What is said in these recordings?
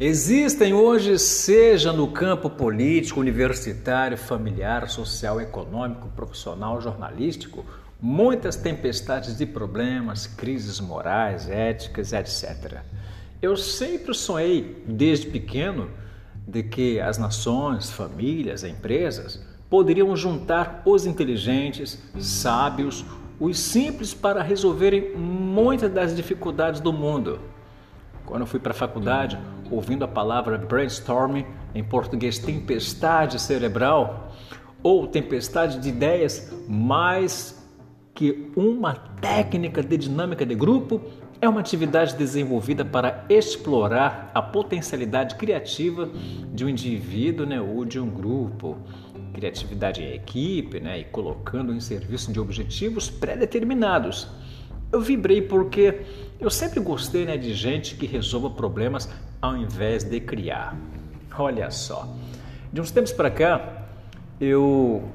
Existem hoje, seja no campo político, universitário, familiar, social, econômico, profissional, jornalístico, muitas tempestades de problemas, crises morais, éticas, etc. Eu sempre sonhei, desde pequeno, de que as nações, famílias, empresas poderiam juntar os inteligentes, sábios, os simples para resolverem muitas das dificuldades do mundo. Quando eu fui para a faculdade, ouvindo a palavra brainstorming, em português tempestade cerebral, ou tempestade de ideias, mais que uma técnica de dinâmica de grupo, é uma atividade desenvolvida para explorar a potencialidade criativa de um indivíduo né, ou de um grupo. Criatividade em equipe né, e colocando em serviço de objetivos pré-determinados. Eu vibrei porque eu sempre gostei né, de gente que resolva problemas ao invés de criar. Olha só, de uns tempos para cá eu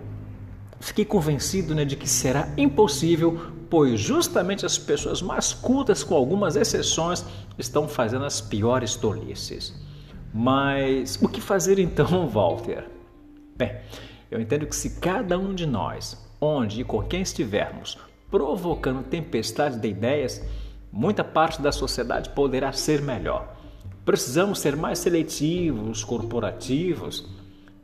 fiquei convencido né, de que será impossível, pois justamente as pessoas mais cultas, com algumas exceções, estão fazendo as piores tolices. Mas o que fazer então, Walter? Bem, eu entendo que se cada um de nós, onde e com quem estivermos, provocando tempestades de ideias, muita parte da sociedade poderá ser melhor. Precisamos ser mais seletivos, corporativos.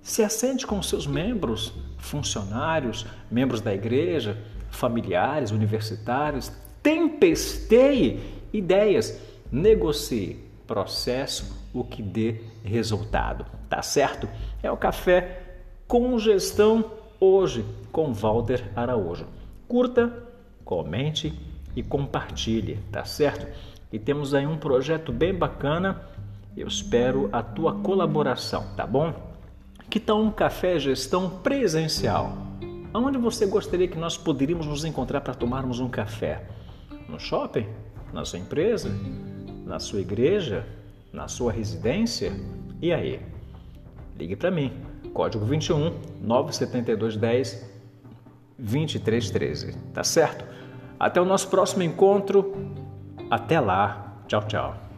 Se assente com seus membros, funcionários, membros da igreja, familiares, universitários, tempesteie ideias, negocie processo, o que dê resultado. Tá certo? É o café com gestão hoje com Walter Araújo. Curta, comente e compartilhe, tá certo? E temos aí um projeto bem bacana. Eu espero a tua colaboração, tá bom? Que tal um café gestão presencial? Aonde você gostaria que nós poderíamos nos encontrar para tomarmos um café? No shopping? Na sua empresa? Na sua igreja? Na sua residência? E aí? Ligue para mim. Código 21 972 10 2313. Tá certo? Até o nosso próximo encontro. Até lá. Tchau, tchau.